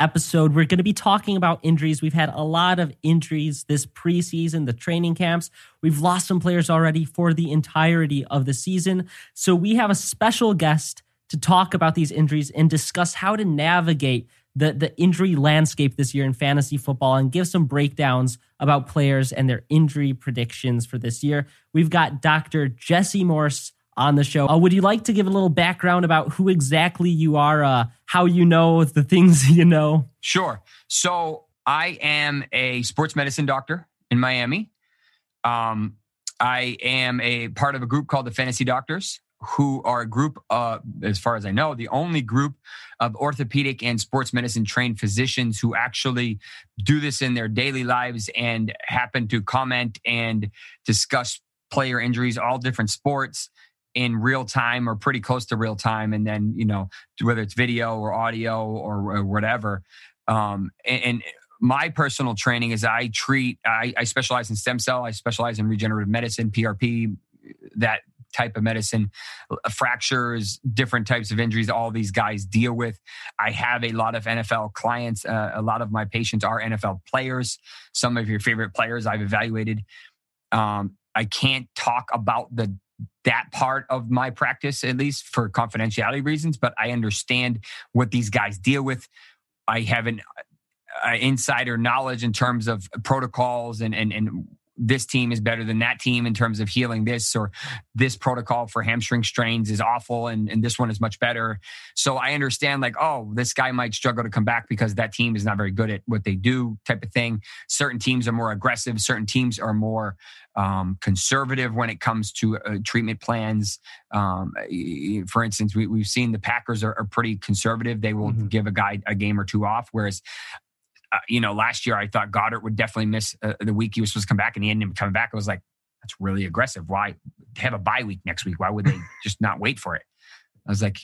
episode. We're going to be talking about injuries. We've had a lot of injuries this preseason, the training camps. We've lost some players already for the entirety of the season. So, we have a special guest to talk about these injuries and discuss how to navigate the, the injury landscape this year in fantasy football and give some breakdowns about players and their injury predictions for this year. We've got Dr. Jesse Morse on the show. Uh, would you like to give a little background about who exactly you are, uh, how you know the things you know? Sure. So I am a sports medicine doctor in Miami. Um, I am a part of a group called the Fantasy Doctors, who are a group, uh, as far as I know, the only group of orthopedic and sports medicine trained physicians who actually do this in their daily lives and happen to comment and discuss player injuries, all different sports in real time or pretty close to real time and then you know whether it's video or audio or, or whatever. Um, and, and, my personal training is i treat I, I specialize in stem cell i specialize in regenerative medicine prp that type of medicine. Fractures different types of injuries all these guys deal with. I have a lot of nfl clients uh, a lot of my patients are nfl players. Some of your favorite players i've evaluated. Um, i can't talk about the that part of my practice, at least for confidentiality reasons, but I understand what these guys deal with. I have an uh, insider knowledge in terms of protocols and, and, and this team is better than that team in terms of healing this or this protocol for hamstring strains is awful and, and this one is much better. So i understand like oh this guy might struggle to come back because that team is not very good at what they do type of thing. Certain teams are more aggressive. Certain teams are more um, conservative when it comes to uh, treatment plans. Um, for instance we, have seen the packers are, are, pretty conservative. They will mm-hmm. give a guy a game or two off whereas uh, you know, last year I thought Goddard would definitely miss uh, the week he was supposed to come back, and he ended up coming back. I was like, that's really aggressive. Why have a bye week next week? Why would they just not wait for it? I was like,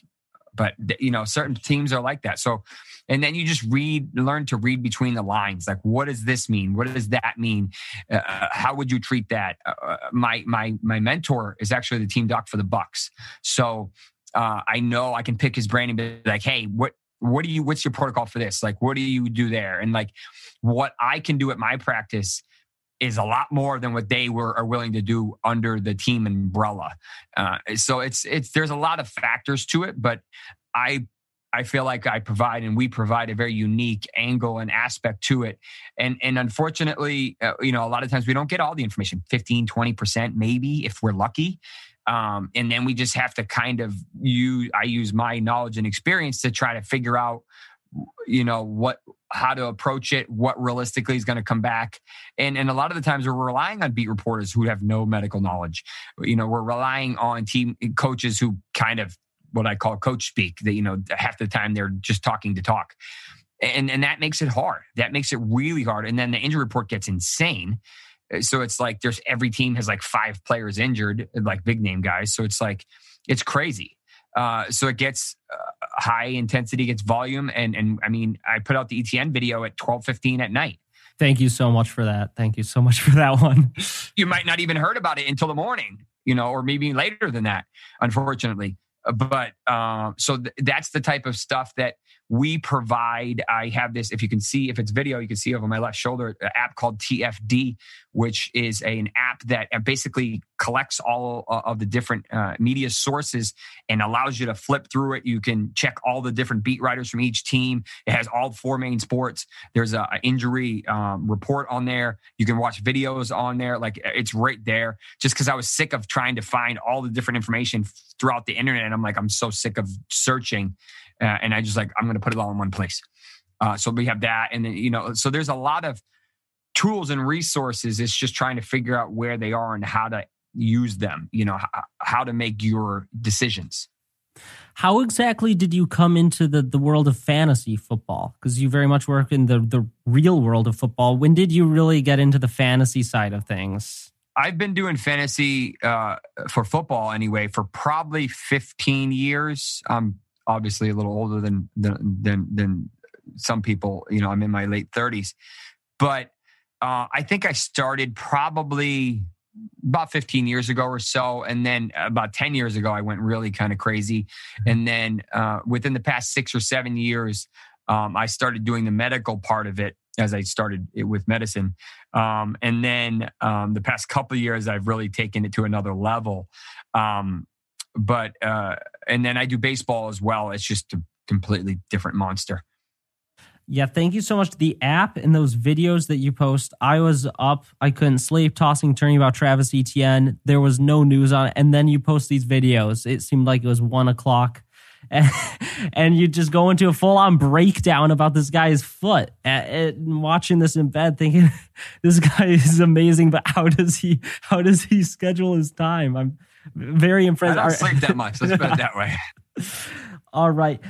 but you know, certain teams are like that. So, and then you just read, learn to read between the lines. Like, what does this mean? What does that mean? Uh, how would you treat that? Uh, uh, my my my mentor is actually the team doc for the Bucks, so. Uh, I know I can pick his brain and be like, "Hey, what what do you what's your protocol for this like what do you do there and like what i can do at my practice is a lot more than what they were are willing to do under the team umbrella uh, so it's it's there's a lot of factors to it but i I feel like I provide and we provide a very unique angle and aspect to it. And and unfortunately, uh, you know, a lot of times we don't get all the information, 15, 20% maybe if we're lucky. Um, and then we just have to kind of use i use my knowledge and experience to try to figure out you know what how to approach it what realistically is going to come back. And and a lot of the times we're relying on beat reporters who have no medical knowledge. You know we're relying on team coaches who kind of what i call coach speak that you know half the time they're just talking to talk. And and that makes it hard. That makes it really hard. And then the injury report gets insane so it's like there's every team has like five players injured, like big name guys. So it's like it's crazy. Uh, so it gets uh, high intensity, gets volume, and and I mean, I put out the ETN video at twelve fifteen at night. Thank you so much for that. Thank you so much for that one. you might not even heard about it until the morning, you know, or maybe later than that. Unfortunately, but uh, so th- that's the type of stuff that we provide. I have this, if you can see, if it's video, you can see over my left shoulder, an app called TFD, which is a, an app that uh, basically collects all uh, of the different uh, media sources and allows you to flip through it. You can check all the different beat writers from each team. It has all four main sports. There's a, a injury um, report on there. You can watch videos on there. Like it's right there. Just because I was sick of trying to find all the different information throughout the internet. And I'm like, I'm so sick of searching. Uh, and I just like, I'm going to put it all in one place. Uh, so we have that. And then, you know, so there's a lot of tools and resources. It's just trying to figure out where they are and how to use them. You know h- how to make your decisions. How exactly did you come into the, the world of fantasy football? Because you very much work in the, the real world of football. When did you really get into the fantasy side of things? I've been doing fantasy uh, for football anyway for probably 15 years. I'm obviously a little older than than than, than some people. You know, I'm in my late 30s, but uh, I think I started probably about 15 years ago or so. And then about 10 years ago, I went really kind of crazy. And then uh, within the past six or seven years, um, I started doing the medical part of it as I started it with medicine. Um, and then um, the past couple of years, I've really taken it to another level. But, uh, and then I do baseball as well. It's just a completely different monster. Yeah, thank you so much. The app and those videos that you post, I was up, I couldn't sleep, tossing, turning about Travis Etienne. There was no news on it. And then you post these videos. It seemed like it was one o'clock. And, and you just go into a full on breakdown about this guy's foot and watching this in bed thinking this guy is amazing, but how does he how does he schedule his time? I'm very impressed. I don't sleep that much. Let's put it that way. All right.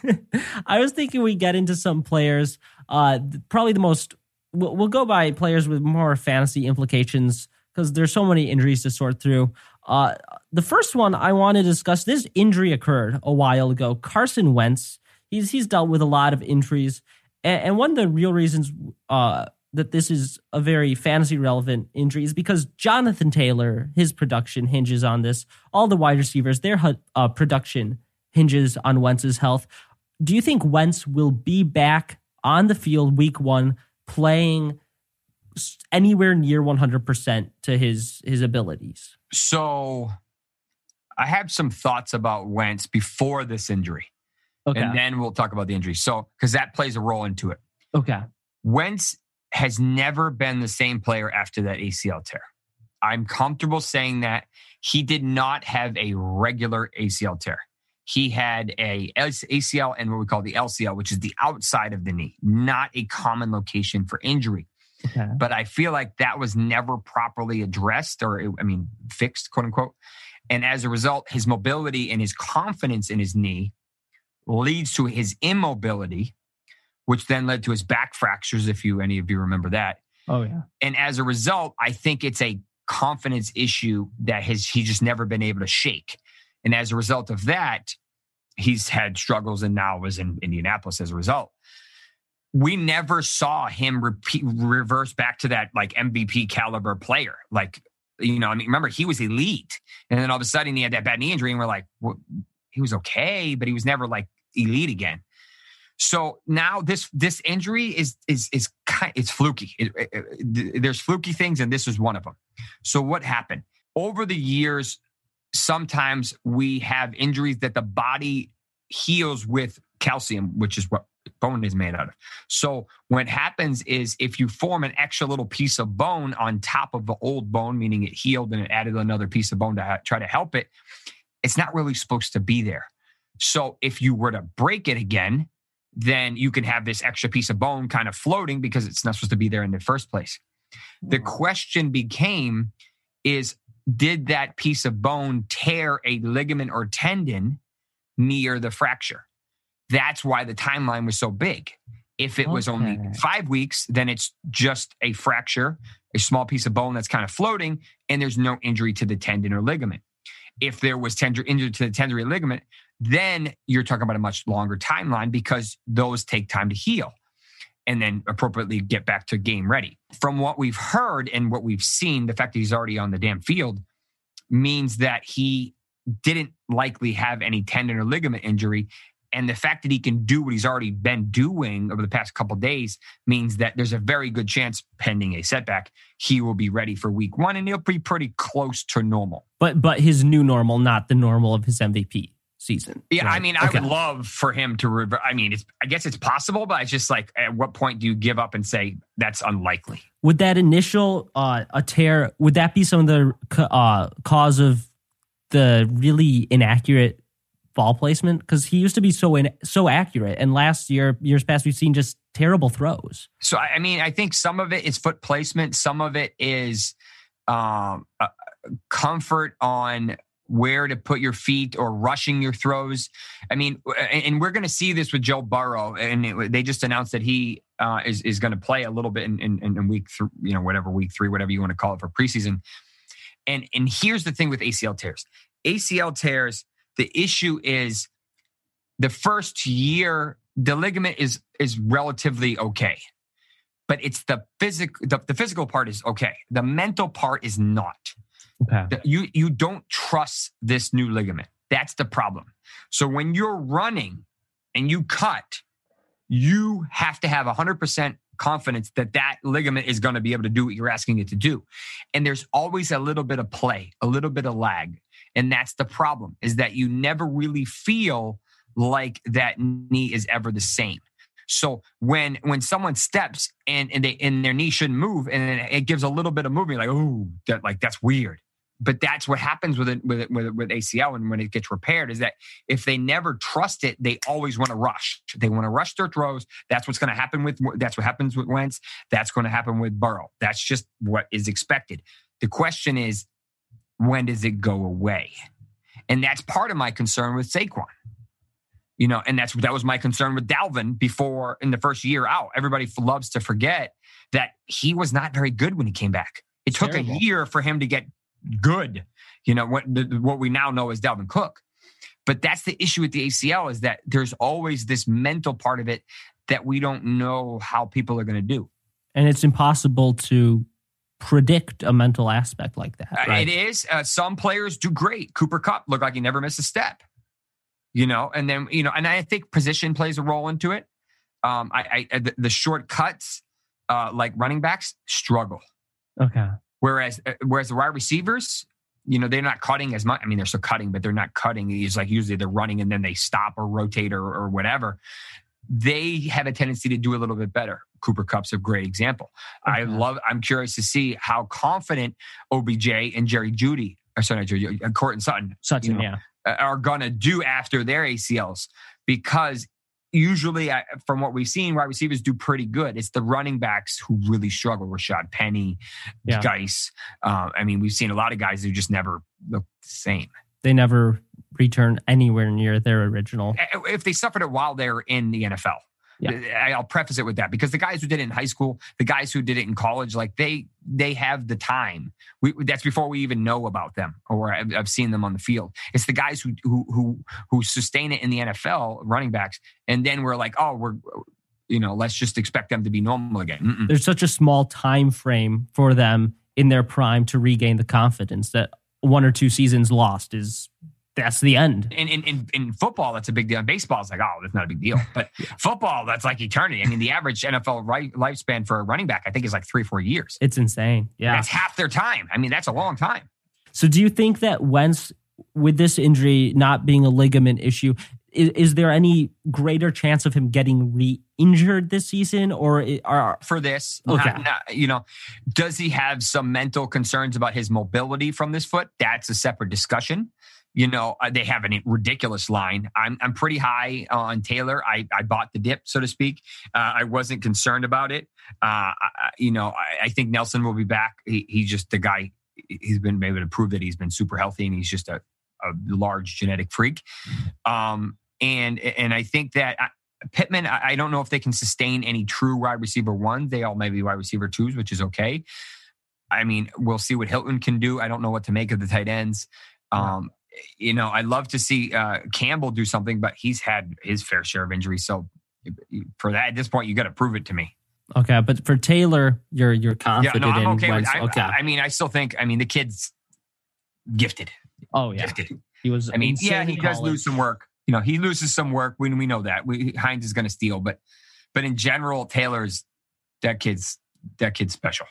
I was thinking we get into some players. Uh, probably the most, we'll, we'll go by players with more fantasy implications because there's so many injuries to sort through. Uh, the first one I want to discuss this injury occurred a while ago. Carson Wentz, he's, he's dealt with a lot of injuries. And, and one of the real reasons uh, that this is a very fantasy relevant injury is because Jonathan Taylor, his production hinges on this. All the wide receivers, their uh, production hinges on Wentz's health. Do you think Wentz will be back on the field week one playing anywhere near 100% to his his abilities? So I have some thoughts about Wentz before this injury. Okay. And then we'll talk about the injury. So, because that plays a role into it. Okay. Wentz has never been the same player after that ACL tear. I'm comfortable saying that he did not have a regular ACL tear he had a ACL and what we call the LCL, which is the outside of the knee, not a common location for injury. Okay. But I feel like that was never properly addressed or, I mean, fixed, quote unquote. And as a result, his mobility and his confidence in his knee leads to his immobility, which then led to his back fractures, if you any of you remember that. Oh, yeah. And as a result, I think it's a confidence issue that has he just never been able to shake. And as a result of that, he's had struggles and now was in Indianapolis as a result. We never saw him repeat, reverse back to that like MVP caliber player. Like, you know, I mean, remember he was elite. And then all of a sudden he had that bad knee injury and we're like, well, he was okay, but he was never like elite again. So now this this injury is is is kind it's fluky. It, it, it, there's fluky things, and this is one of them. So what happened over the years? sometimes we have injuries that the body heals with calcium, which is what bone is made out of. So what happens is if you form an extra little piece of bone on top of the old bone, meaning it healed and it added another piece of bone to try to help it, it's not really supposed to be there. So if you were to break it again, then you can have this extra piece of bone kind of floating because it's not supposed to be there in the first place. The hmm. question became is did that piece of bone tear a ligament or tendon near the fracture? That's why the timeline was so big. If it was only five weeks, then it's just a fracture, a small piece of bone that's kind of floating, and there's no injury to the tendon or ligament. If there was tender injury to the tendon or ligament, then you're talking about a much longer timeline because those take time to heal and then appropriately get back to game ready. From what we've heard and what we've seen, the fact that he's already on the damn field means that he didn't likely have any tendon or ligament injury. And the fact that he can do what he's already been doing over the past couple days means that there's a very good chance, pending a setback, he will be ready for week one and he'll be pretty close to normal. But but his new normal, not the normal of his MVP season. Yeah, right? I mean, I would love for him to. Rever- I mean, it's. I guess it's possible, but it's just like, at what point do you give up and say that's unlikely? Would that initial uh, a tear? Would that be some of the uh, cause of the really inaccurate ball placement? Because he used to be so in, so accurate, and last year, years past, we've seen just terrible throws. So I mean, I think some of it is foot placement. Some of it is um, uh, comfort on where to put your feet or rushing your throws. I mean, and we're going to see this with Joe Burrow, and it, they just announced that he uh, is is going to play a little bit in, in, in week three, you know, whatever week three, whatever you want to call it for preseason. And and here's the thing with ACL tears. ACL tears. The issue is the first year the ligament is is relatively okay but it's the physical the, the, physical part is okay the mental part is not okay. You you don't trust this new ligament. That's the problem. So when you're running and you cut you have to have 100% confidence that that ligament is going to be able to do what you're asking it to do. And there's always a little bit of play a little bit of lag. And that's the problem is that you never really feel like that knee is ever the same. So when when someone steps and and they and their knee shouldn't move and it gives a little bit of movement, like oh, that like that's weird. But that's what happens with it with it, with, with ACL and when it gets repaired is that if they never trust it, they always want to rush. They want to rush their throws. That's what's going to happen with that's what happens with Wentz. That's going to happen with Burrow. That's just what is expected. The question is, when does it go away? And that's part of my concern with Saquon you know, and that's that was my concern with Dalvin before in the first year out. Everybody loves to forget that he was not very good when he came back. It took Terrible. a year for him to get good. You know what the, what we now know is Dalvin Cook. But that's the issue with the ACL is that there's always this mental part of it that we don't know how people are going to do. And it's impossible to predict a mental aspect like that. Uh, right? It is. Uh, some players do great. Cooper Kupp looked like he never missed a step you know, and then, you know, and I think position plays a role into it. Um, I, I the, the short cuts, uh, like running backs struggle. Okay. Whereas, uh, whereas the wide receivers, you know, they're not cutting as much. I mean, they're still cutting, but they're not cutting. It's like usually they're running and then they stop or rotate or, or whatever. They have a tendency to do a little bit better. Cooper Kupp's a great example. Okay. I love. I'm curious to see how confident OBJ and Jerry Jeudy, or sorry, not Jerry, uh, Courtland Sutton, Sutton, you know, yeah, uh, are going to do after their ACLs because usually from what we've seen, wide receivers do pretty good. It's the running backs who really struggle. Rashaad Penny, yeah. Guice. Uh, I mean, we've seen a lot of guys who just never look the same. They never return anywhere near their original. If they suffered it while they're in the NFL, yeah. I'll preface it with that because the guys who did it in high school, the guys who did it in college, like they they have the time. We, that's before we even know about them or I've, I've, seen them on the field. It's the guys who who who who sustain it in the NFL, running backs, and then we're like, oh, we're you know, let's just expect them to be normal again. Mm-mm. There's such a small time frame for them in their prime to regain the confidence that one or two seasons lost is that's the end. In, in, in, football, that's a big deal. In baseball, it's like, oh, that's not a big deal. But football, that's like eternity. I mean, the average NFL right, lifespan for a running back, I think, is like three, four years. It's insane. Yeah. That's half their time. I mean, that's a long time. So do you think that Wentz, with this injury not being a ligament issue, is, is there any greater chance of him getting re-injured this season or are for this okay not, not, you know does he have some mental concerns about his mobility from this foot that's a separate discussion you know, uh, they have a ridiculous line. I'm, I'm pretty high on Taylor. I, I bought the dip, so to speak. Uh, I wasn't concerned about it. Uh, I, you know, I, I, think Nelson will be back. He, he's just the guy. He's been able to prove that he's been super healthy and he's just a, a large genetic freak. Um, and and I think that uh, Pittman, I, don't know if they can sustain any true wide receiver one. They all may be wide receiver twos, which is okay. I mean, we'll see what Hilton can do. I don't know what to make of the tight ends. Um, you know, I'd love to see uh, Campbell do something, but he's had his fair share of injuries. So for that, at this point, you got to prove it to me. Okay, but for Taylor, you're you're confident yeah, no, I'm okay. With, I, okay. I, I mean, I still think. I mean, the kid's gifted. Oh yeah, gifted. He was. I mean, yeah, he does lose some work. You know, he loses some work when we know that. We, Hines is going to steal, but but in general, Taylor's that kid's that kid's special.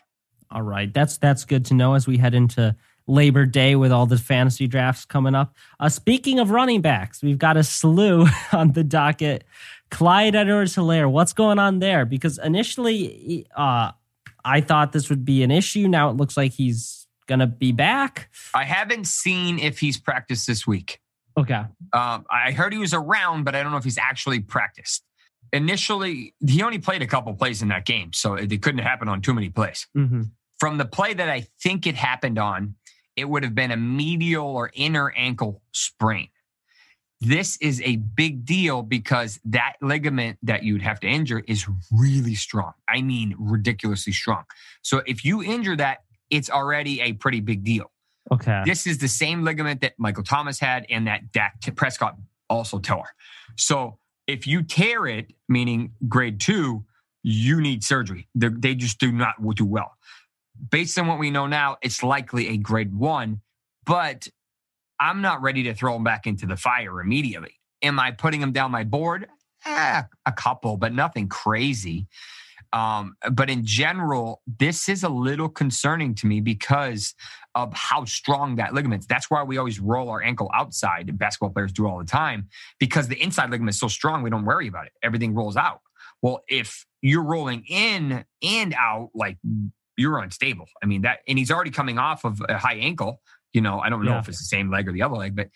All right, that's that's good to know as we head into Labor Day with all the fantasy drafts coming up. Uh, speaking of running backs, we've got a slew on the docket. Clyde Edwards Helaire, what's going on there? Because initially, uh, I thought this would be an issue. Now it looks like he's going to be back. I haven't seen if he's practiced this week. Okay. Um, I heard he was around, but I don't know if he's actually practiced. Initially, he only played a couple plays in that game, so it couldn't happen on too many plays. Mm-hmm. From the play that I think it happened on, it would have been a medial or inner ankle sprain. This is a big deal because that ligament that you'd have to injure is really strong. I mean, ridiculously strong. So if you injure that, it's already a pretty big deal. Okay. This is the same ligament that Michael Thomas had and that Dak Prescott also tore. So if you tear it, meaning grade two, you need surgery. They're, they just do not do well. Based on what we know now, it's likely a grade one, but I'm not ready to throw him back into the fire immediately. Am I putting him down my board? Eh, a couple, but nothing crazy. Um, but in general, this is a little concerning to me because of how strong that ligament is. That's why we always roll our ankle outside. Basketball players do all the time because the inside ligament is so strong, we don't worry about it. Everything rolls out. Well, if you're rolling in and out, like you're unstable. I mean, that, and he's already coming off of a high ankle. You know, I don't know Yeah. if it's the same leg or the other leg, but,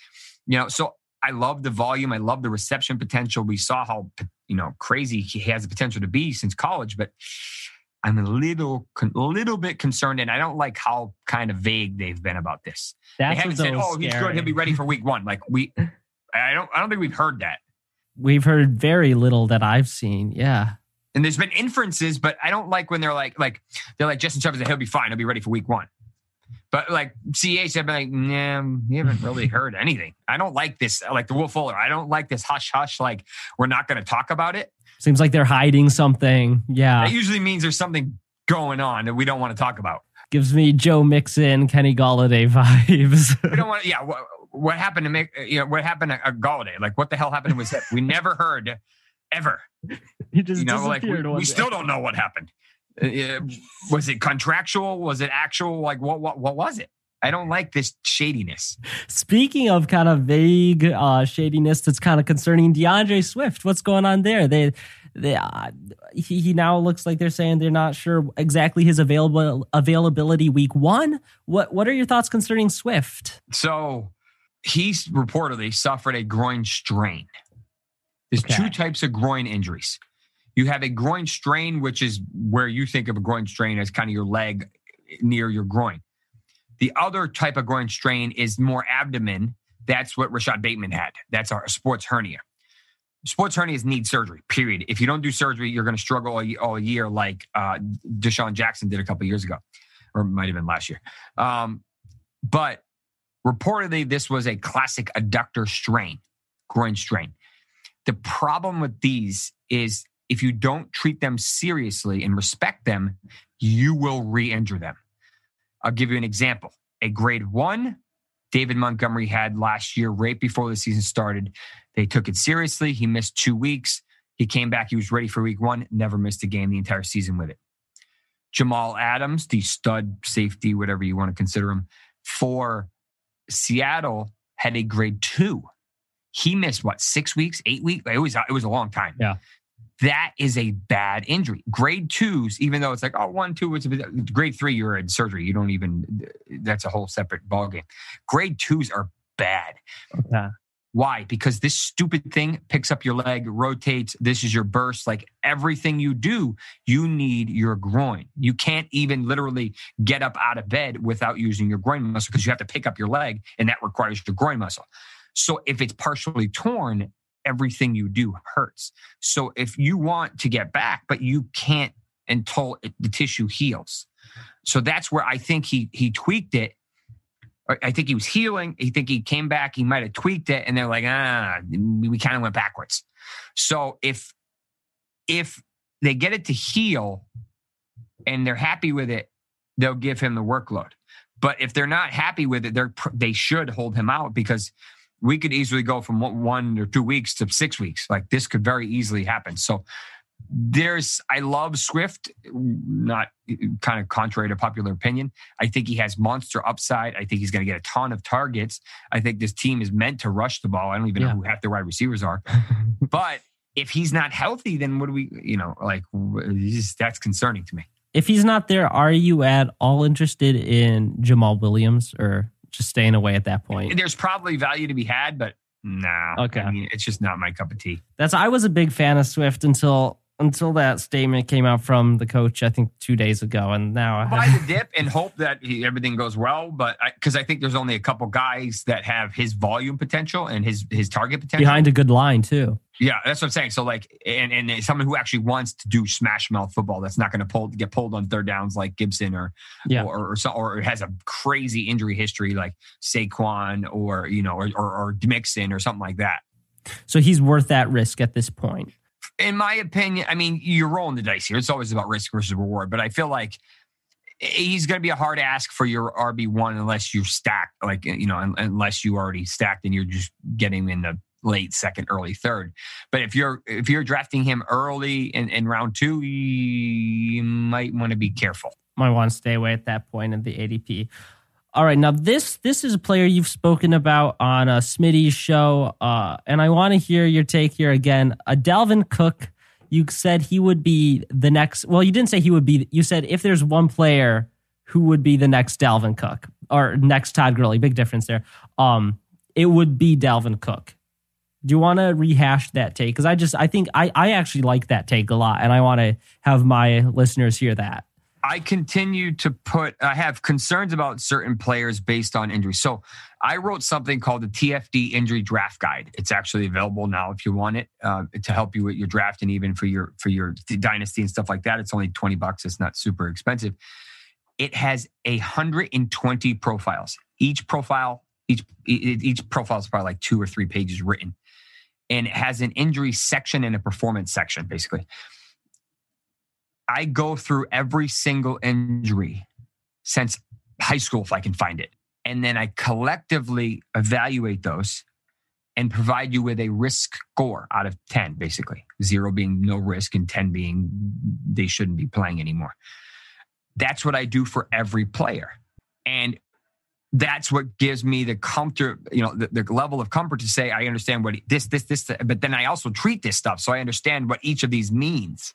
you know, so I love the volume. I love the reception potential. We saw how, you know, crazy he has the potential to be since college, but I'm a little, a little bit concerned, and I don't like how kind of vague they've been about this. That's they haven't said, "Oh, he's good. scary. He'll be ready for week one." Like we, I don't, I don't think we've heard that. We've heard very little that I've seen. Yeah. And there's been inferences, but I don't like when they're like, like they're like Justin said he'll be fine. He'll be ready for week one. But like CH, I've been like, nah, you haven't really heard anything. I don't like this. Like the Wolf Fuller, I don't like this hush hush. Like we're not going to talk about it. Seems like they're hiding something. Yeah. That usually means there's something going on that we don't want to talk about. Gives me Joe Mixon, Kenny Golladay vibes. We don't want. Yeah. What, what happened to make? You know, what happened to uh, Golladay? Like what the hell happened to his hip? We never heard ever. he just you know, like we, we still don't know what happened. Uh, was it contractual? Was it actual? Like what? What? What was it? I don't like this shadiness. Speaking of kind of vague uh, shadiness that's kind of concerning D'Andre Swift, what's going on there? They, they, uh, he, he now looks like they're saying they're not sure exactly his available availability week one. What What are your thoughts concerning Swift? So he's reportedly suffered a groin strain. There's Okay. two types of groin injuries. You have a groin strain, which is where you think of a groin strain as kind of your leg near your groin. The other type of groin strain is more abdomen. That's what Rashod Bateman had. That's our sports hernia. Sports hernias need surgery, period. If you don't do surgery, you're going to struggle all, all year like uh, DeSean Jackson did a couple years ago, or might have been last year. Um, but reportedly, this was a classic adductor strain, groin strain. The problem with these is if you don't treat them seriously and respect them, you will re injure them. I'll give you an example. A grade one, David Montgomery had last year, right before the season started. They took it seriously. He missed two weeks. He came back. He was ready for week one, never missed a game the entire season with it. Jamal Adams, the stud safety, whatever you want to consider him, for Seattle had a grade two. He missed what six weeks, eight weeks? It was it was a long time. Yeah. That is a bad injury. Grade twos, even though it's like, oh, one, two, it's a bit, grade three, you're in surgery. You don't even, that's a whole separate ballgame. Grade twos are bad. Yeah. Why? Because this stupid thing picks up your leg, rotates. This is your burst. Like everything you do, you need your groin. You can't even literally get up out of bed without using your groin muscle because you have to pick up your leg and that requires your groin muscle. So if it's partially torn, everything you do hurts. So if you want to get back, but you can't until the tissue heals. So that's where I think he he tweaked it. I think he was healing. I think he came back. He might have tweaked it, and they're like, ah, we kind of went backwards. So if if they get it to heal and they're happy with it, they'll give him the workload. But if they're not happy with it, they're they should hold him out because we could easily go from one- or two weeks to six weeks. Like this could very easily happen. So there's, I love Swift, not eh, eh, kind of contrary to popular opinion. I think he has monster upside. I think he's going to get a ton of targets. I think this team is meant to rush the ball. I don't even Yeah. know who half the wide receivers are. but if he's not healthy, then what do we, you know, like that's concerning to me. If he's not there, are you at all interested in Jamaal Williams or just staying away at that point? There's probably value to be had, but nah. Okay. I mean, it's just not my cup of tea. That's I was a big fan of Swift until until that statement came out from the coach, I think two days ago, and now I buy the dip and hope that he, everything goes well. But because I, I, think there's only a couple guys that have his volume potential and his his target potential behind a good line too. Yeah, that's what I'm saying. So like, and and someone who actually wants to do smash mouth football that's not going to pull get pulled on third downs like Gibson or yeah. or or, or, or has a crazy injury history like Saquon or you know or or, or Mixon or something like that. So he's worth that risk at this point. In my opinion, I mean, you're rolling the dice here. It's always about risk versus reward, but I feel like he's going to be a hard ask for your RB one unless you're stacked, like you know, unless you already stacked and you're just getting in the late second, early third. But if you're if you're drafting him early in, in round two, you might want to be careful. Might want to stay away at that point in the ADP. All right, now this this is a player you've spoken about on a Smitty's show, uh, and I want to hear your take here again. A Dalvin Cook, you said he would be the next. Well, you didn't say he would be. You said if there's one player who would be the next Dalvin Cook or next Todd Gurley, big difference there. Um, it would be Dalvin Cook. Do you want to rehash that take? Because I just I think I I actually like that take a lot, and I want to have my listeners hear that. I continue to put. I have concerns about certain players based on injury. So I wrote something called the TFD Injury Draft Guide. It's actually available now if you want it uh, to help you with your draft and even for your for your dynasty and stuff like that. It's only twenty bucks. It's not super expensive. It has hundred and twenty profiles. Each profile, each each profile is probably like two or three pages written and it has an injury section and a performance section, basically. I go through every single injury since high school, if I can find it. And then I collectively evaluate those and provide you with a risk score out of 10, basically. Zero being no risk and 10 being they shouldn't be playing anymore. That's what I do for every player. And that's what gives me the comfort, you know, the, the, level of comfort to say I understand what this, this, this, but then I also treat this stuff so I understand what each of these means.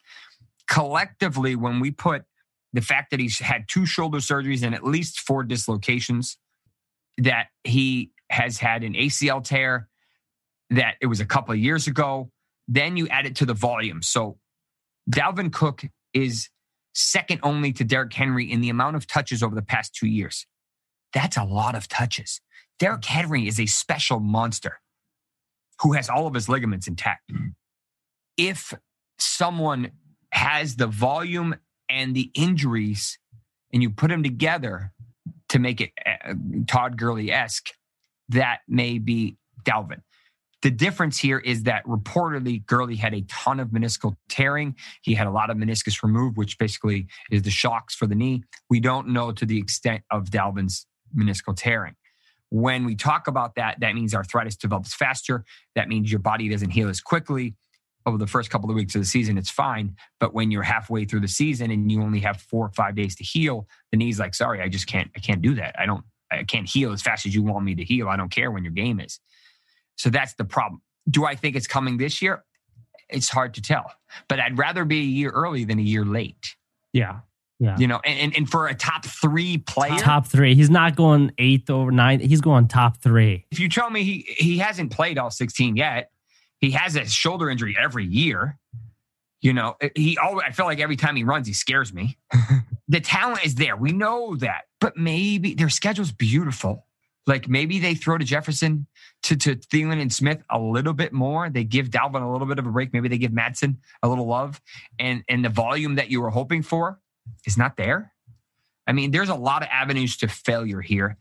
Collectively, when we put the fact that he's had two shoulder surgeries and at least four dislocations, that he has had an ACL tear, that it was a couple of years ago, then you add it to the volume. So Dalvin Cook is second only to Derrick Henry in the amount of touches over the past two years. That's a lot of touches. Derrick Henry is a special monster who has all of his ligaments intact. If someone has the volume and the injuries and you put them together to make it uh, Todd Gurley esque, that may be Dalvin. The difference here is that reportedly Gurley had a ton of meniscal tearing. He had a lot of meniscus removed, which basically is the shocks for the knee. We don't know to the extent of Dalvin's meniscal tearing. When we talk about that, that means arthritis develops faster. That means your body doesn't heal as quickly. Over the first couple of weeks of the season, it's fine. But when you're halfway through the season and you only have four or five days to heal, the knee's like, sorry, I just can't, I can't do that. I don't, I can't heal as fast as you want me to heal. I don't care when your game is. So that's the problem. Do I think it's coming this year? It's hard to tell, but I'd rather be a year early than a year late. Yeah. Yeah. You know, and, and for a top three player, top three, he's not going eighth or ninth. He's going top three. If you tell me he he hasn't played all 16 yet, he has a shoulder injury every year. You know, eh, he always, I feel like every time he runs, he scares me. the talent is there. We know that. But maybe their schedule's beautiful. Like maybe they throw to Jefferson, to, to Thielen and Smith a little bit more. They give Dalvin a little bit of a break. Maybe they give Mattison a little love. And and the volume that you were hoping for, is not there. I mean, there's a lot of avenues to failure here.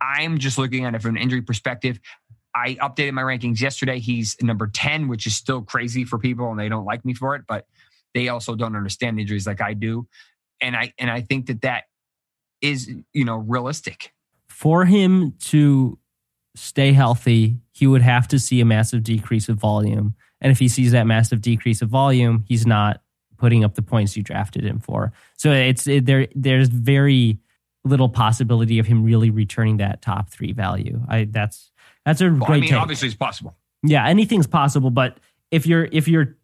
I'm just looking at it from an injury perspective. I updated my rankings yesterday. He's number 10, which is still crazy for people and they don't like me for it, but they also don't understand injuries like I do. And I and I think that that is, you know, realistic. For him to stay healthy, he would have to see a massive decrease of volume. And if he sees that massive decrease of volume, he's not putting up the points you drafted him for. So it's it, there. There's very little possibility of him really returning that top three value. I that's that's a well, great. I mean, take. obviously it's possible. Yeah, anything's possible, but if you're if you're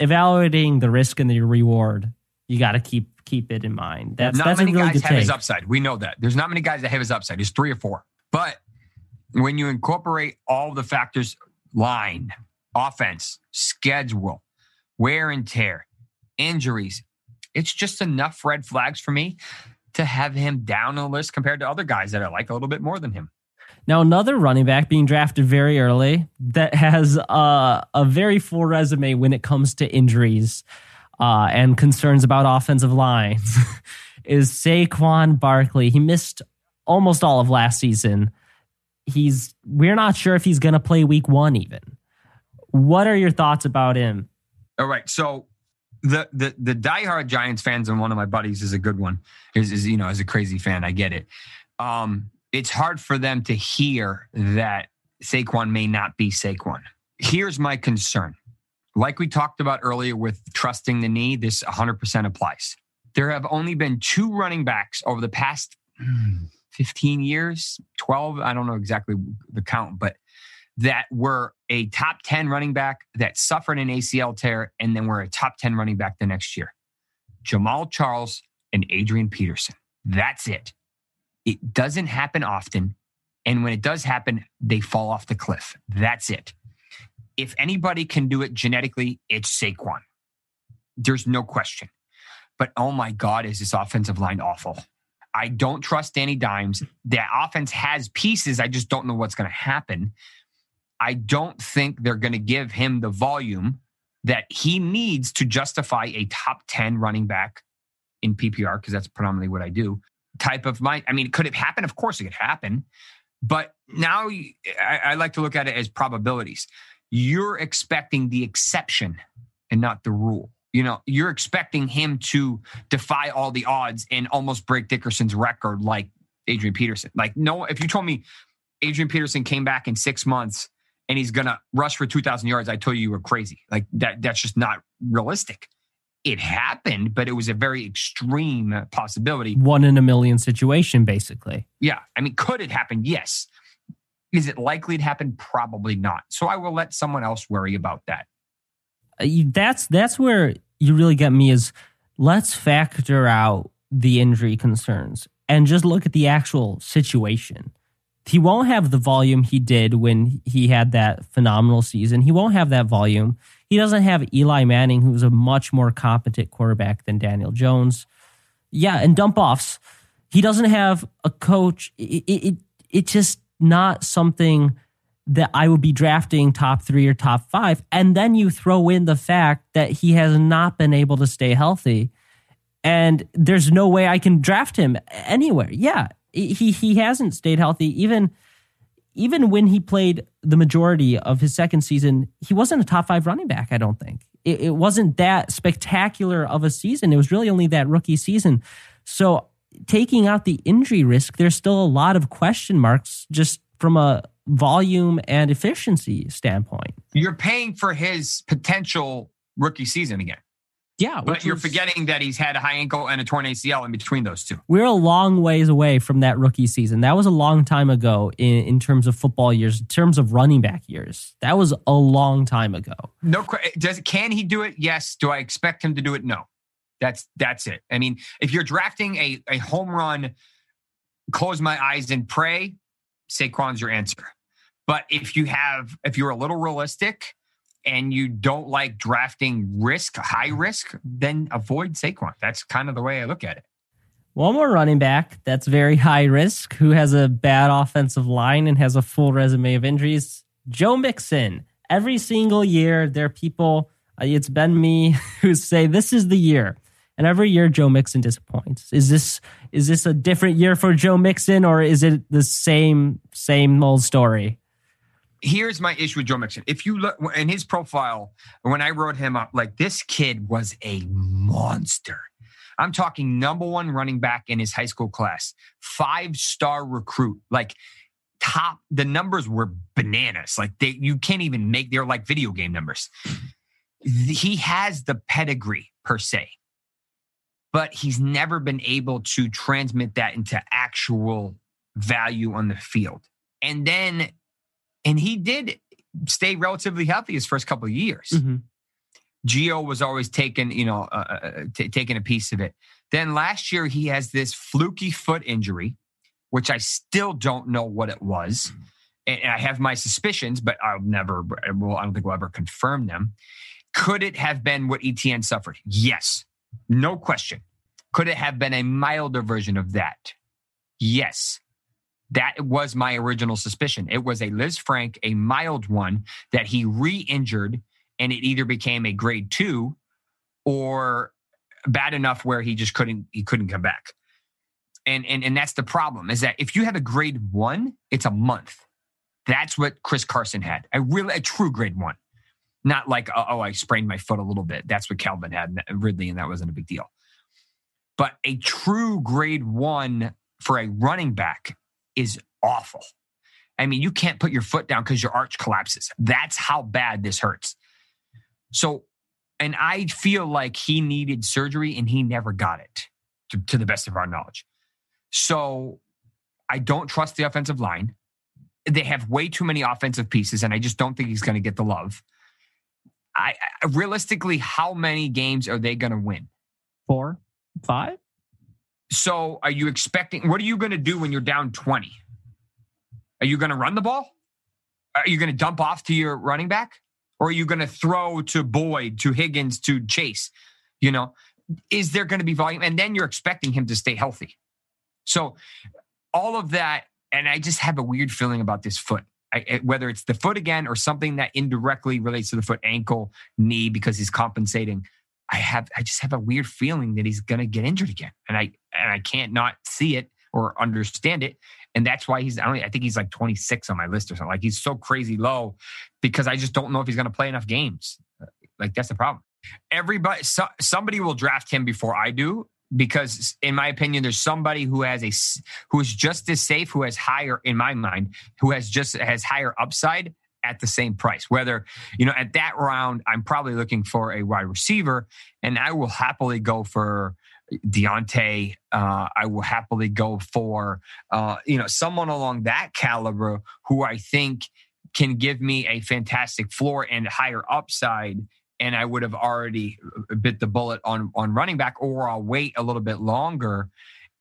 evaluating the risk and the reward, you got to keep keep it in mind. That's not that's many really guys have take. his upside. We know that. There's not many guys that have his upside. There's three or four. But when you incorporate all the factors, line, offense, schedule, wear and tear, injuries. It's just enough red flags for me to have him down on the list compared to other guys that I like a little bit more than him. Now, another running back being drafted very early that has uh, a very full resume when it comes to injuries uh, and concerns about offensive lines is Saquon Barkley. He missed almost all of last season. He's we're not sure if he's going to play week one even. What are your thoughts about him? All right, so the the the diehard Giants fans and one of my buddies is a good one. Is is you know is a crazy fan. I get it. Um, it's hard for them to hear that Saquon may not be Saquon. Here's my concern. Like we talked about earlier with trusting the knee, this 100% applies. There have only been two running backs over the past hmm, 15 years, 12, I don't know exactly the count, but that were a top 10 running back that suffered an ACL tear and then were a top 10 running back the next year. Jamaal Charles and Adrian Peterson. That's it. It doesn't happen often. And when it does happen, they fall off the cliff. That's it. If anybody can do it genetically, it's Saquon. There's no question. But oh my God, is this offensive line awful? I don't trust Danny Dimes. That offense has pieces. I just don't know what's going to happen. I don't think they're going to give him the volume that he needs to justify a top 10 running back in PPR, because that's predominantly what I do, type of mind. I mean, could it happen? Of course it could happen. But now I, I like to look at it as probabilities. You're expecting the exception and not the rule. You know, you're expecting him to defy all the odds and almost break Dickerson's record like Adrian Peterson. Like, no, if you told me Adrian Peterson came back in six months and he's gonna rush for 2,000 yards, I told you you were crazy. Like that, that's just not realistic. It happened, but it was a very extreme possibility. One in a million situation, basically. Yeah, I mean, could it happen? Yes. Is it likely to happen? Probably not. So I will let someone else worry about that. Uh, that's that's where you really get me is let's factor out the injury concerns and just look at the actual situation. He won't have the volume he did when he had that phenomenal season. He won't have that volume. He doesn't have Eli Manning, who's a much more competent quarterback than Daniel Jones. Yeah, and dump offs. He doesn't have a coach. It, it, it's just not something that I would be drafting top three or top five. And then you throw in the fact that he has not been able to stay healthy. And there's no way I can draft him anywhere. Yeah, he he hasn't stayed healthy. Even even when he played the majority of his second season, he wasn't a top five running back. I don't think it, it wasn't that spectacular of a season. It was really only that rookie season. So taking out the injury risk, there's still a lot of question marks just from a volume and efficiency standpoint. You're paying for his potential rookie season again. Yeah, but you're was, forgetting that he's had a high ankle and a torn ACL in between those two. We're a long ways away from that rookie season. That was a long time ago in, in terms of football years, in terms of running back years. That was a long time ago. No, does can he do it? Yes. Do I expect him to do it? No. That's that's it. I mean, if you're drafting a a home run, close my eyes and pray. Saquon's your answer. But if you have, if you're a little realistic and you don't like drafting risk, high risk, then avoid Saquon. That's kind of the way I look at it. One more running back that's very high risk, who has a bad offensive line and has a full resume of injuries. Joe Mixon. Every single year, there are people, uh, it's been me, who say this is the year. And every year, Joe Mixon disappoints. Is this is this a different year for Joe Mixon, or is it the same same old story? Here's my issue with Joe Mixon. If you look in his profile, when I wrote him up, like this kid was a monster. I'm talking number one running back in his high school class, five star recruit, like top. The numbers were bananas. Like they, you can't even make. They're like video game numbers. He has the pedigree per se, but he's never been able to transmit that into actual value on the field. And then and he did stay relatively healthy his first couple of years. Mm-hmm. Gio was always taking, you know, uh, uh, uh, t- taking a piece of it. Then last year he has this fluky foot injury, which I still don't know what it was, and I have my suspicions, but I'll never, well, I don't think we'll ever confirm them. Could it have been what ETN suffered? Yes. No question. Could it have been a milder version of that? Yes. That was my original suspicion. It was a Lisfranc, a mild one that he re injured, and it either became a grade two or bad enough where he just couldn't he couldn't come back. And and and that's the problem is that if you have a grade one, it's a month. That's what Chris Carson had. A real a true grade one. Not like oh, oh I sprained my foot a little bit. That's what Calvin had Ridley, and that wasn't a big deal. But a true grade one for a running back is awful. I mean, you can't put your foot down because your arch collapses. That's how bad this hurts. So, and I feel like he needed surgery and he never got it to, to the best of our knowledge. So, I don't trust the offensive line. They have way too many offensive pieces, and I just don't think he's going to get the love. I, I realistically, how many games are they going to win? Four, five. So, are you expecting? What are you going to do when you're down twenty? Are you going to run the ball? Are you going to dump off to your running back, or are you going to throw to Boyd, to Higgins, to Chase? You know, is there going to be volume? And then you're expecting him to stay healthy. So, all of that, and I just have a weird feeling about this foot. I, whether it's the foot again or something that indirectly relates to the foot, ankle, knee, because he's compensating. I have, I just have a weird feeling that he's going to get injured again, and I and I can't not see it or understand it. And that's why he's, I, don't, I think he's like 26 on my list or something. Like he's so crazy low because I just don't know if he's going to play enough games. Like that's the problem. Everybody, so, somebody will draft him before I do because in my opinion there's somebody who has a who is just as safe who has higher in my mind who has just has higher upside at the same price whether you know at that round i'm probably looking for a wide receiver and i will happily go for Diontae, uh, I will happily go for uh, you know someone along that caliber who I think can give me a fantastic floor and higher upside. And I would have already uh, bit the bullet on on running back, or I'll wait a little bit longer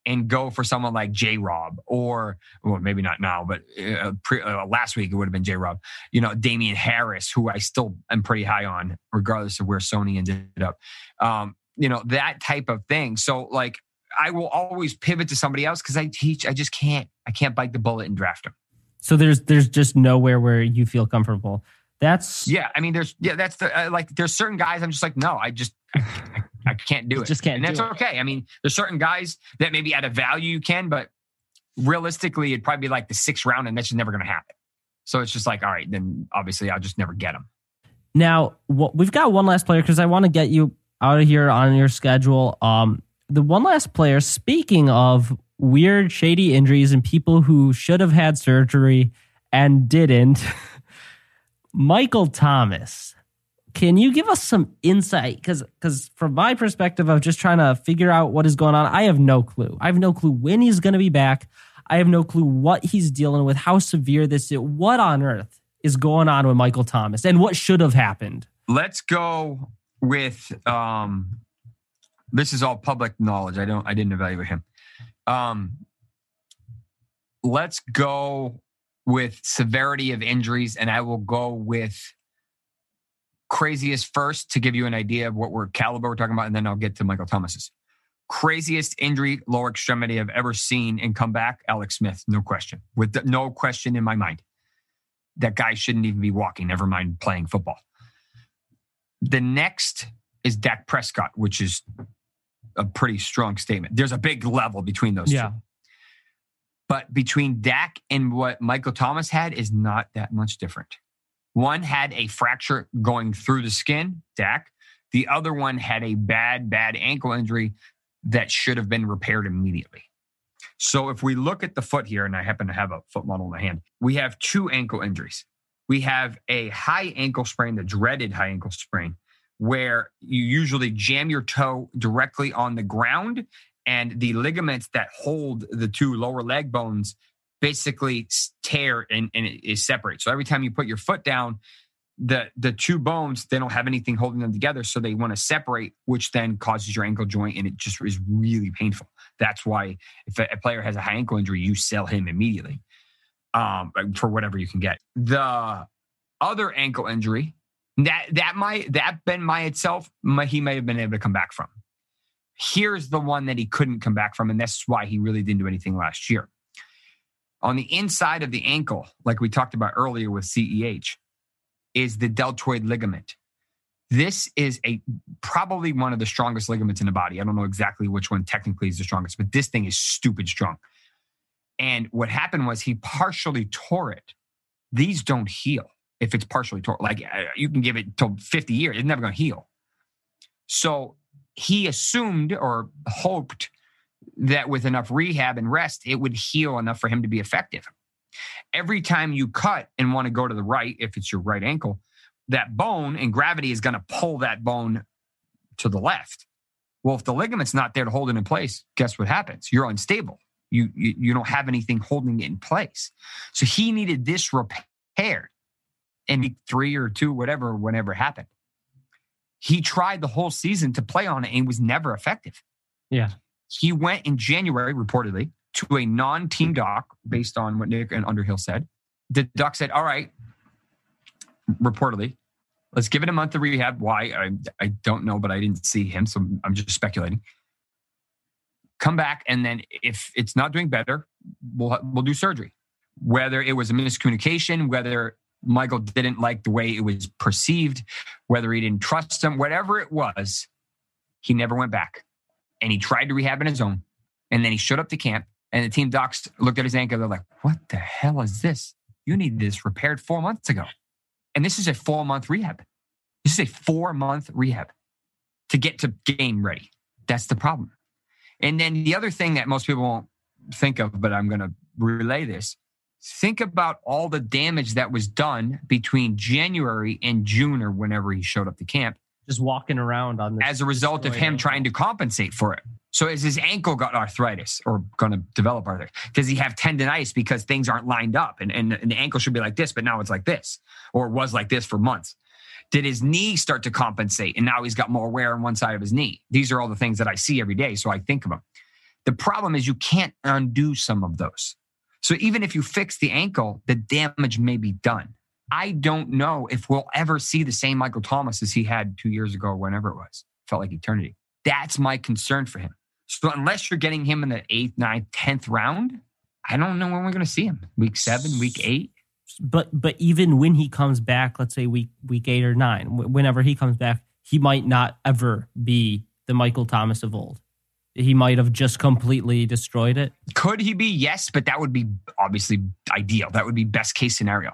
and go for someone like J Rob or well, maybe not now, but uh, pre, uh, last week it would have been J Rob. You know, Damien Harris, who I still am pretty high on, regardless of where Sony ended up. Um, you know, that type of thing. So like I will always pivot to somebody else because I teach. I just can't. I can't bite the bullet and draft them. So there's there's just nowhere where you feel comfortable. That's yeah. I mean, there's yeah. That's the uh, like. There's certain guys. I'm just like, no. I just I, I, can't do it. Just can't. And that's okay. I mean, there's certain guys that maybe at a value you can, but realistically, it'd probably be like the sixth round, and that's just never going to happen. So it's just like, all right, then obviously I'll just never get them. Now, what, we've got one last player because I want to get you out of here on your schedule. Um, the one last player, speaking of weird, shady injuries and people who should have had surgery and didn't, Michael Thomas. Can you give us some insight? Because because from my perspective of just trying to figure out what is going on, I have no clue. I have no clue when he's going to be back. I have no clue what he's dealing with, how severe this is. What on earth is going on with Michael Thomas, and what should have happened? Let's go with um, this is all public knowledge. I don't I didn't evaluate him. Um, let's go with severity of injuries, and I will go with craziest first to give you an idea of what we're caliber we're talking about, and then I'll get to Michael Thomas's craziest injury lower extremity I've ever seen and come back. Alex Smith, no question, with the, no question in my mind. That guy shouldn't even be walking. Never mind playing football. The next is Dak Prescott, which is a pretty strong statement. There's a big level between those yeah. two. But between Dak and what Michael Thomas had is not that much different. One had a fracture going through the skin, Dak. The other one had a bad, bad ankle injury that should have been repaired immediately. So if we look at the foot here, and I happen to have a foot model in my hand, we have two ankle injuries we have a high ankle sprain, the dreaded high ankle sprain, where you usually jam your toe directly on the ground and the ligaments that hold the two lower leg bones basically tear and, and it is separate. So every time you put your foot down, the the two bones they don't have anything holding them together, so they want to separate, which then causes your ankle joint, and it just is really painful. That's why if a, player has a high ankle injury, you sell him immediately um, for whatever you can get. The other ankle injury That that might that been my itself, might, he may have been able to come back from. Here's the one that he couldn't come back from, and that's why he really didn't do anything last year. On the inside of the ankle, like we talked about earlier with CEH, is the deltoid ligament. This is a probably one of the strongest ligaments in the body. I don't know exactly which one technically is the strongest, but this thing is stupid strong. And what happened was he partially tore it. These don't heal if it's partially torn. Like uh, you can give it till 50 years, it's never going to heal. So he assumed or hoped that with enough rehab and rest, it would heal enough for him to be effective. Every time you cut and want to go to the right, if it's your right ankle, that bone and gravity is going to pull that bone to the left. Well, if the ligament's not there to hold it in place, guess what happens? You're unstable. You, you, you don't have anything holding it in place. So he needed this repaired in week three or two, whatever, whenever it happened. He tried the whole season to play on it and was never effective. Yeah. He went in January, reportedly, to a non team doc based on what Nick and Underhill said. The doc said, All right, reportedly, let's give it a month of rehab. Why? I, I don't know, but I didn't see him. So I'm just speculating. Come back. And then if it's not doing better, we'll, we'll do surgery. Whether it was a miscommunication, whether Michael didn't like the way it was perceived, whether he didn't trust him, whatever it was, he never went back. And he tried to rehab on his own. And then he showed up to camp, and the team docs looked at his ankle. They're like, What the hell is this? You need this repaired four months ago. And this is a four month rehab. This is a four month rehab to get to game ready. That's the problem. And then the other thing that most people won't think of, but I'm going to relay this think about all the damage that was done between January and June or whenever he showed up to camp. Just walking around on this as a result of him ankle. trying to compensate for it. So is his ankle got arthritis or going to develop arthritis? Does he have tendonitis because things aren't lined up and, and, and the ankle should be like this, but now it's like this or was like this for months? Did his knee start to compensate and now he's got more wear on one side of his knee? These are all the things that I see every day. So I think of them. The problem is you can't undo some of those. So even if you fix the ankle, the damage may be done. I don't know if we'll ever see the same Michael Thomas as he had two years ago, or whenever it was. Felt like eternity. That's my concern for him. So unless you're getting him in the eighth, ninth, tenth round, I don't know when we're going to see him. Week seven, week eight. But but even when he comes back, let's say week week eight or nine, whenever he comes back, he might not ever be the Michael Thomas of old. He might have just completely destroyed it. Could he be? Yes, but that would be obviously ideal. That would be best case scenario.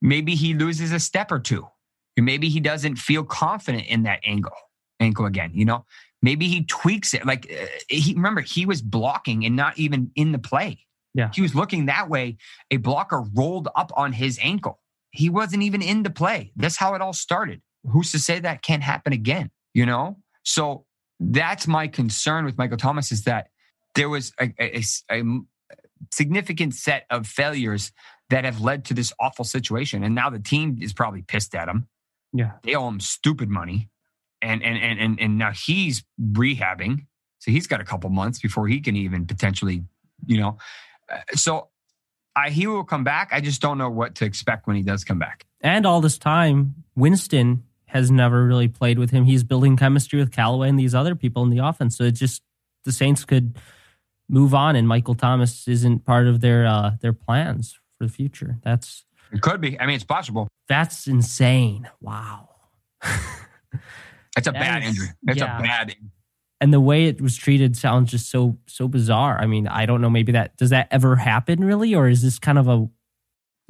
Maybe he loses a step or two. Maybe he doesn't feel confident in that angle, ankle again. You know, maybe he tweaks it. Like uh, he remember he was blocking and not even in the play. Yeah. he was looking that way. A blocker rolled up on his ankle. He wasn't even in the play. That's how it all started. Who's to say that can't happen again? You know, so that's my concern with Michael Thomas is that there was a, a, a significant set of failures that have led to this awful situation. And now the team is probably pissed at him. Yeah. They owe him stupid money. And and and and, and now he's rehabbing. So he's got a couple months before he can even potentially, you know. Uh, so I he will come back. I just don't know what to expect when he does come back. And all this time, Winston has never really played with him. He's building chemistry with Callaway and these other people in the offense. So it just the Saints could move on, and Michael Thomas isn't part of their uh, their plans for the future. That's It could be. I mean, it's possible. that's insane. Wow. It's a That bad is- injury. It's yeah. a bad. and the way it was treated sounds just so so bizarre. I mean, I don't know. Maybe that does that ever happen really, or is this kind of a?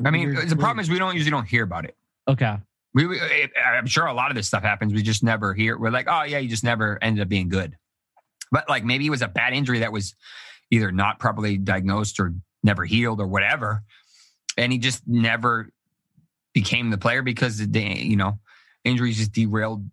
I mean, the problem is we don't usually don't hear about it. okay, We, we, eh, eh, I'm sure a lot of this stuff happens. We just never hear. We're like, oh yeah, you just never ended up being good. But like maybe it was a bad injury that was either not properly diagnosed or never healed or whatever, and he just never became the player because the you know injuries just derailed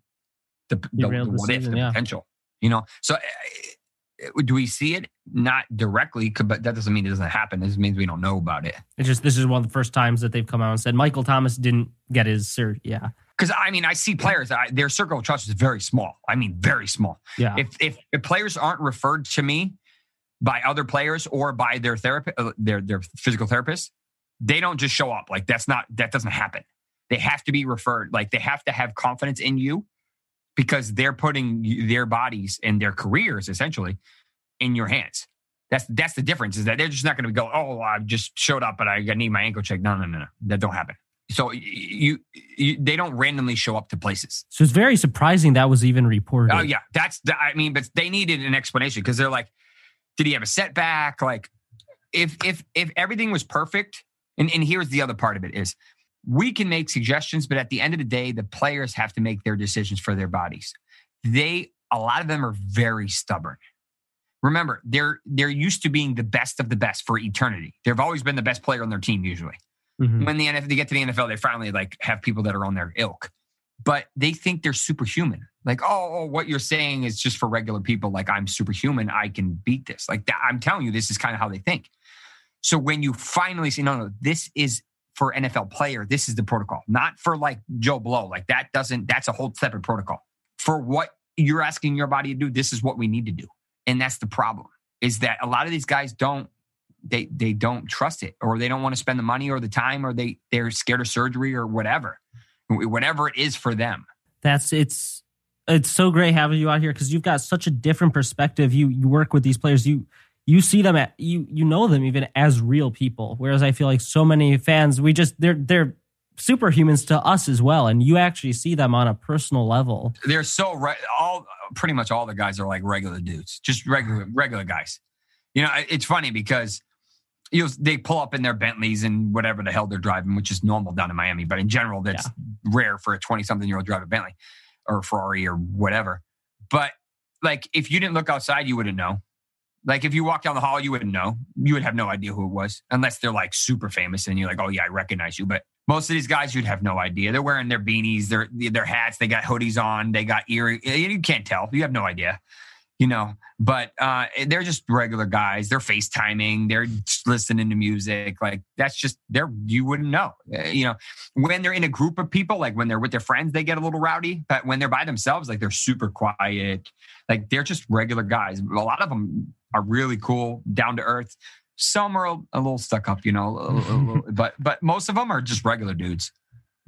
the, the, Derailed the the what if the yeah. potential. You know, so uh, do we see it? Not directly, but that doesn't mean it doesn't happen. This means we don't know about it. it's just this is one of the first times that they've come out and said Michael Thomas didn't get his cert. Yeah, Because I mean, I see players. I, their circle of trust is very small. I mean, very small. yeah. If, if if players aren't referred to me by other players or by their therapist, uh, their their physical therapist, they don't just show up. Like that's not that doesn't happen. They have to be referred, like they have to have confidence in you because they're putting their bodies and their careers essentially in your hands. That's that's the difference is that they're just not going to go, oh, I just showed up, but I need my ankle checked. No, no, no, no, that don't happen. So you, you they don't randomly show up to places. So it's very surprising that was even reported. Oh yeah, that's the, I mean, but they needed an explanation because they're like, did he have a setback? Like, if if if everything was perfect, and and here's the other part of it is, we can make suggestions, but at the end of the day, the players have to make their decisions for their bodies. They a lot of them are very stubborn. Remember, they're they're used to being the best of the best for eternity. They've always been the best player on their team usually Mhm. when the NFL, they get to the NFL, they finally like have people that are on their ilk, but they think they're superhuman. Like, oh, oh, what you're saying is just for regular people. Like, I'm superhuman. I can beat this. Like, that, I'm telling you, this is kind of how they think. So when you finally say, no, no, this is for NFL player. This is the protocol, not for like Joe Blow. Like that doesn't. That's a whole separate protocol for what you're asking your body to do. This is what we need to do, and that's the problem. Is that a lot of these guys don't they they don't trust it or they don't want to spend the money or the time or they they're scared of surgery or whatever whatever it is for them That's it's it's so great having you out here because you've got such a different perspective. You you work with these players. You you see them at you you know them even as real people. Whereas I feel like so many fans we just they're they're superhumans to us as well, and you actually see them on a personal level. they're so right all pretty much all the guys are like regular dudes just regular regular guys you know it's funny because you know, they pull up in their Bentleys and whatever the hell they're driving, which is normal down in Miami. But in general, that's rare for a 20 something year old drive a Bentley or Ferrari or whatever. But like, if you didn't look outside, you wouldn't know. Like, if you walk down the hall, you wouldn't know. You would have no idea who it was unless they're like super famous and you're like, oh, yeah, I recognize you. But most of these guys, you'd have no idea. They're wearing their beanies, their, their hats, they got hoodies on, they got ear. You can't tell. You have no idea you know but uh they're just regular guys they're facetiming they're listening to music like that's just they're you wouldn't know Uh, you know when they're in a group of people like when they're with their friends they get a little rowdy but when they're by themselves like they're super quiet like they're just regular guys a lot of them are really cool down to earth some are a, a little stuck up you know a a little- but but most of them are just regular dudes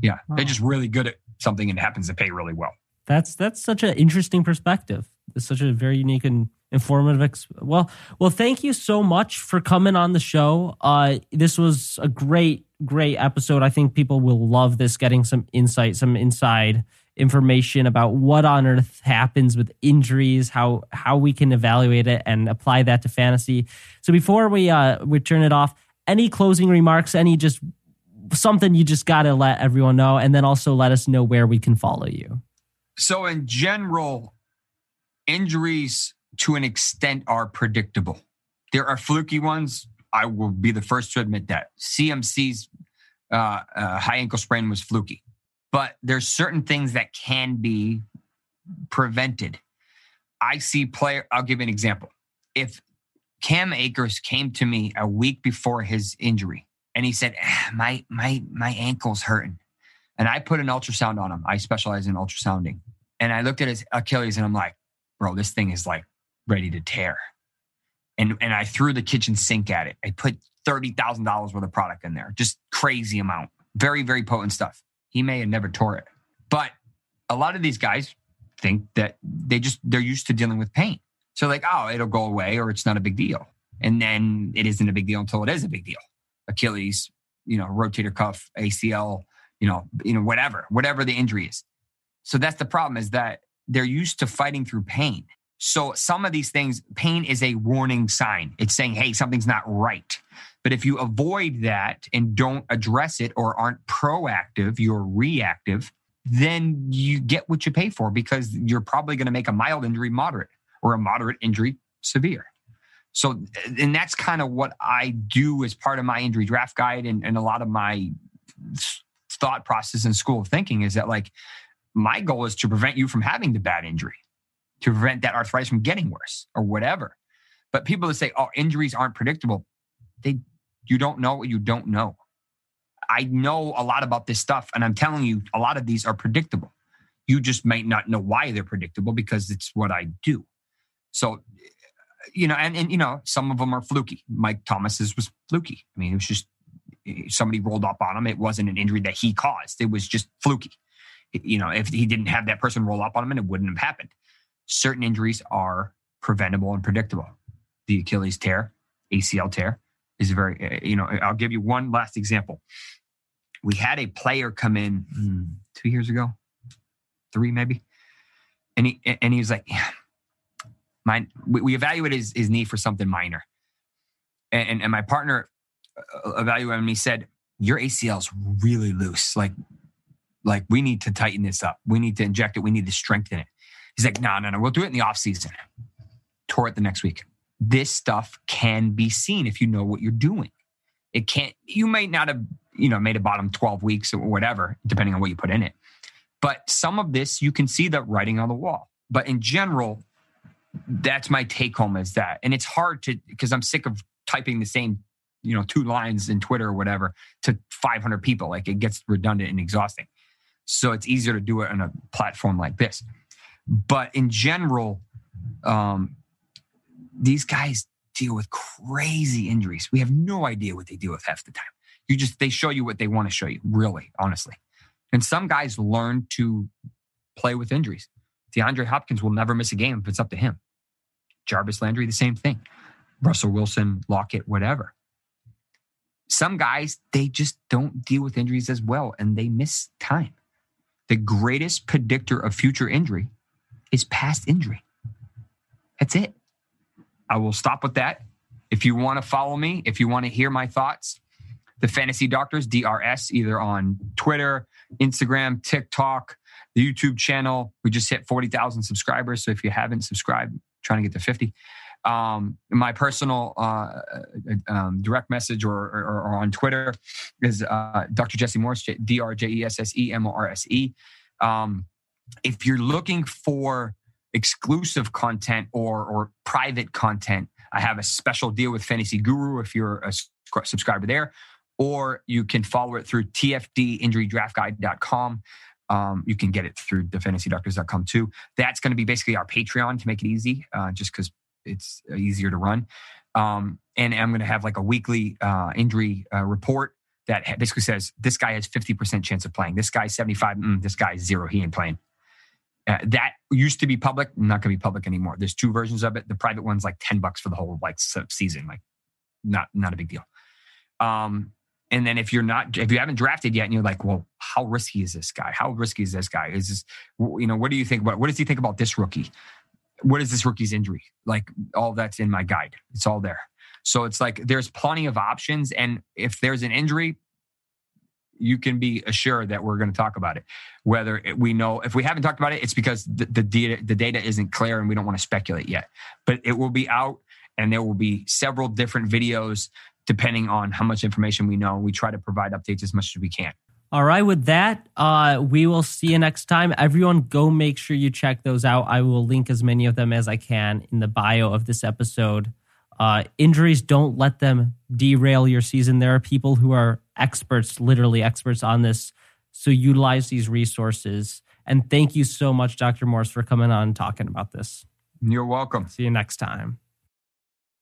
yeah they're just really good at something and happens to pay really well That's that's such an interesting perspective. It's such a very unique and informative. Ex- well, well, thank you so much for coming on the show. Uh, this was a great, great episode. I think people will love this. Getting some insight, some inside information about what on earth happens with injuries, how how we can evaluate it and apply that to fantasy. So before we uh we turn it off, any closing remarks? Any just something you just got to let everyone know, and then also let us know where we can follow you. So, in general, injuries to an extent are predictable. There are fluky ones. I will be the first to admit that. CMC's uh, uh, high ankle sprain was fluky, but there's certain things that can be prevented. I see player. I'll give you an example. If Cam Akers came to me a week before his injury and he said, "Ah, "My my my ankle's hurting," and I put an ultrasound on him. I specialize in ultrasounding. And I looked at his Achilles and I'm like, bro, this thing is like ready to tear. And and I threw the kitchen sink at it. I put thirty thousand dollars worth of product in there, just crazy amount, very very potent stuff. He may have never tore it, but a lot of these guys think that they just they're used to dealing with pain. So like, oh, it'll go away or it's not a big deal, and then it isn't a big deal until it is a big deal. Achilles, you know, rotator cuff, ACL, you know, you know, whatever, whatever the injury is. So that's the problem is that they're used to fighting through pain. So some of these things, pain is a warning sign. It's saying, hey, something's not right. But if you avoid that and don't address it or aren't proactive, you're reactive, then you get what you pay for because you're probably going to make a mild injury moderate or a moderate injury severe. So, and that's kind of what I do as part of my injury draft guide and, and a lot of my thought process and school of thinking is that like my goal is to prevent you from having the bad injury, to prevent that arthritis from getting worse or whatever. But people that say, "Oh, injuries aren't predictable," they you don't know what you don't know. I know a lot about this stuff, and I'm telling you, a lot of these are predictable. You just might not know why they're predictable because it's what I do. So, you know, and and you know, some of them are fluky. Mike Thomas's was fluky. I mean, it was just eh, somebody rolled up on him. It wasn't an injury that he caused. It was just fluky. You know, if he didn't have that person roll up on him, and it wouldn't have happened. Certain injuries are preventable and predictable. The Achilles tear, ACL tear is very. You know, I'll give you one last example. We had a player come in hmm, two years ago, three maybe, and he and he was like, yeah, my we, we evaluated his, his knee for something minor, and and my partner uh, evaluated him. He said, "Your ACL is really loose. Like, like we need to tighten this up. We need to inject it. We need to strengthen it." He's like, "No, no, no. We'll do it in the off season." Tore it the next week. This stuff can be seen if you know what you're doing. It can't. You might not have, you know, made a bottom twelve weeks or whatever, depending on what you put in it. But some of this you can see the writing on the wall. But in general, that's my take home is that. And it's hard to because I'm sick of typing the same, you know, two lines in Twitter or whatever to 500 people. Like it gets redundant and exhausting. So it's easier to do it on a platform like this. But in general, um, these guys deal with crazy injuries. We have no idea what they deal with half the time. You just they show you what they want to show you, really, honestly. And some guys learn to play with injuries. DeAndre Hopkins will never miss a game if it's up to him. Jarvis Landry, the same thing. Russell Wilson, Lockett, whatever. Some guys, they just don't deal with injuries as well and they miss time. The greatest predictor of future injury is past injury. That's it. I will stop with that. If you want to follow me, if you want to hear my thoughts, the Fantasy Doctors, DRS, either on Twitter, Instagram, TikTok, the YouTube channel. We just hit 40,000 subscribers. So if you haven't subscribed, trying to get to 50. Um, my personal uh, uh, um, direct message or, or, or, on Twitter is uh, Dr. Jesse Morse, D R J E S S E M O R S E. Um, if you're looking for exclusive content or, or private content, I have a special deal with Fantasy Guru if you're a subscriber there, or you can follow it through tfdinjurydraftguide.com. Um, you can get it through thefantasydoctors.com too. That's going to be basically our Patreon to make it easy, uh, just because it's easier to run. Um, and I'm going to have like a weekly uh, injury uh, report that basically says this guy has 50% chance of playing. This guy's 75. Mm, this guy's zero. He ain't playing. Uh, that used to be public, not going to be public anymore. There's two versions of it. The private one's like 10 bucks for the whole like season, like not not a big deal. Um, and then if you're not, if you haven't drafted yet, and you're like, well, how risky is this guy? How risky is this guy? Is this, you know, what do you think about? What does he think about this rookie? What is this rookie's injury? Like all that's in my guide. It's all there. So it's like there's plenty of options, and if there's an injury, you can be assured that we're going to talk about it. Whether we know, if we haven't talked about it, it's because the, the data the data isn't clear, and we don't want to speculate yet. But it will be out, and there will be several different videos depending on how much information we know. We try to provide updates as much as we can. All right, with that, uh, we will see you next time. Everyone, go make sure you check those out. I will link as many of them as I can in the bio of this episode. Uh, injuries don't let them derail your season. There are people who are experts, literally experts on this. So utilize these resources. And thank you so much, Dr. Morse, for coming on and talking about this. You're welcome. See you next time.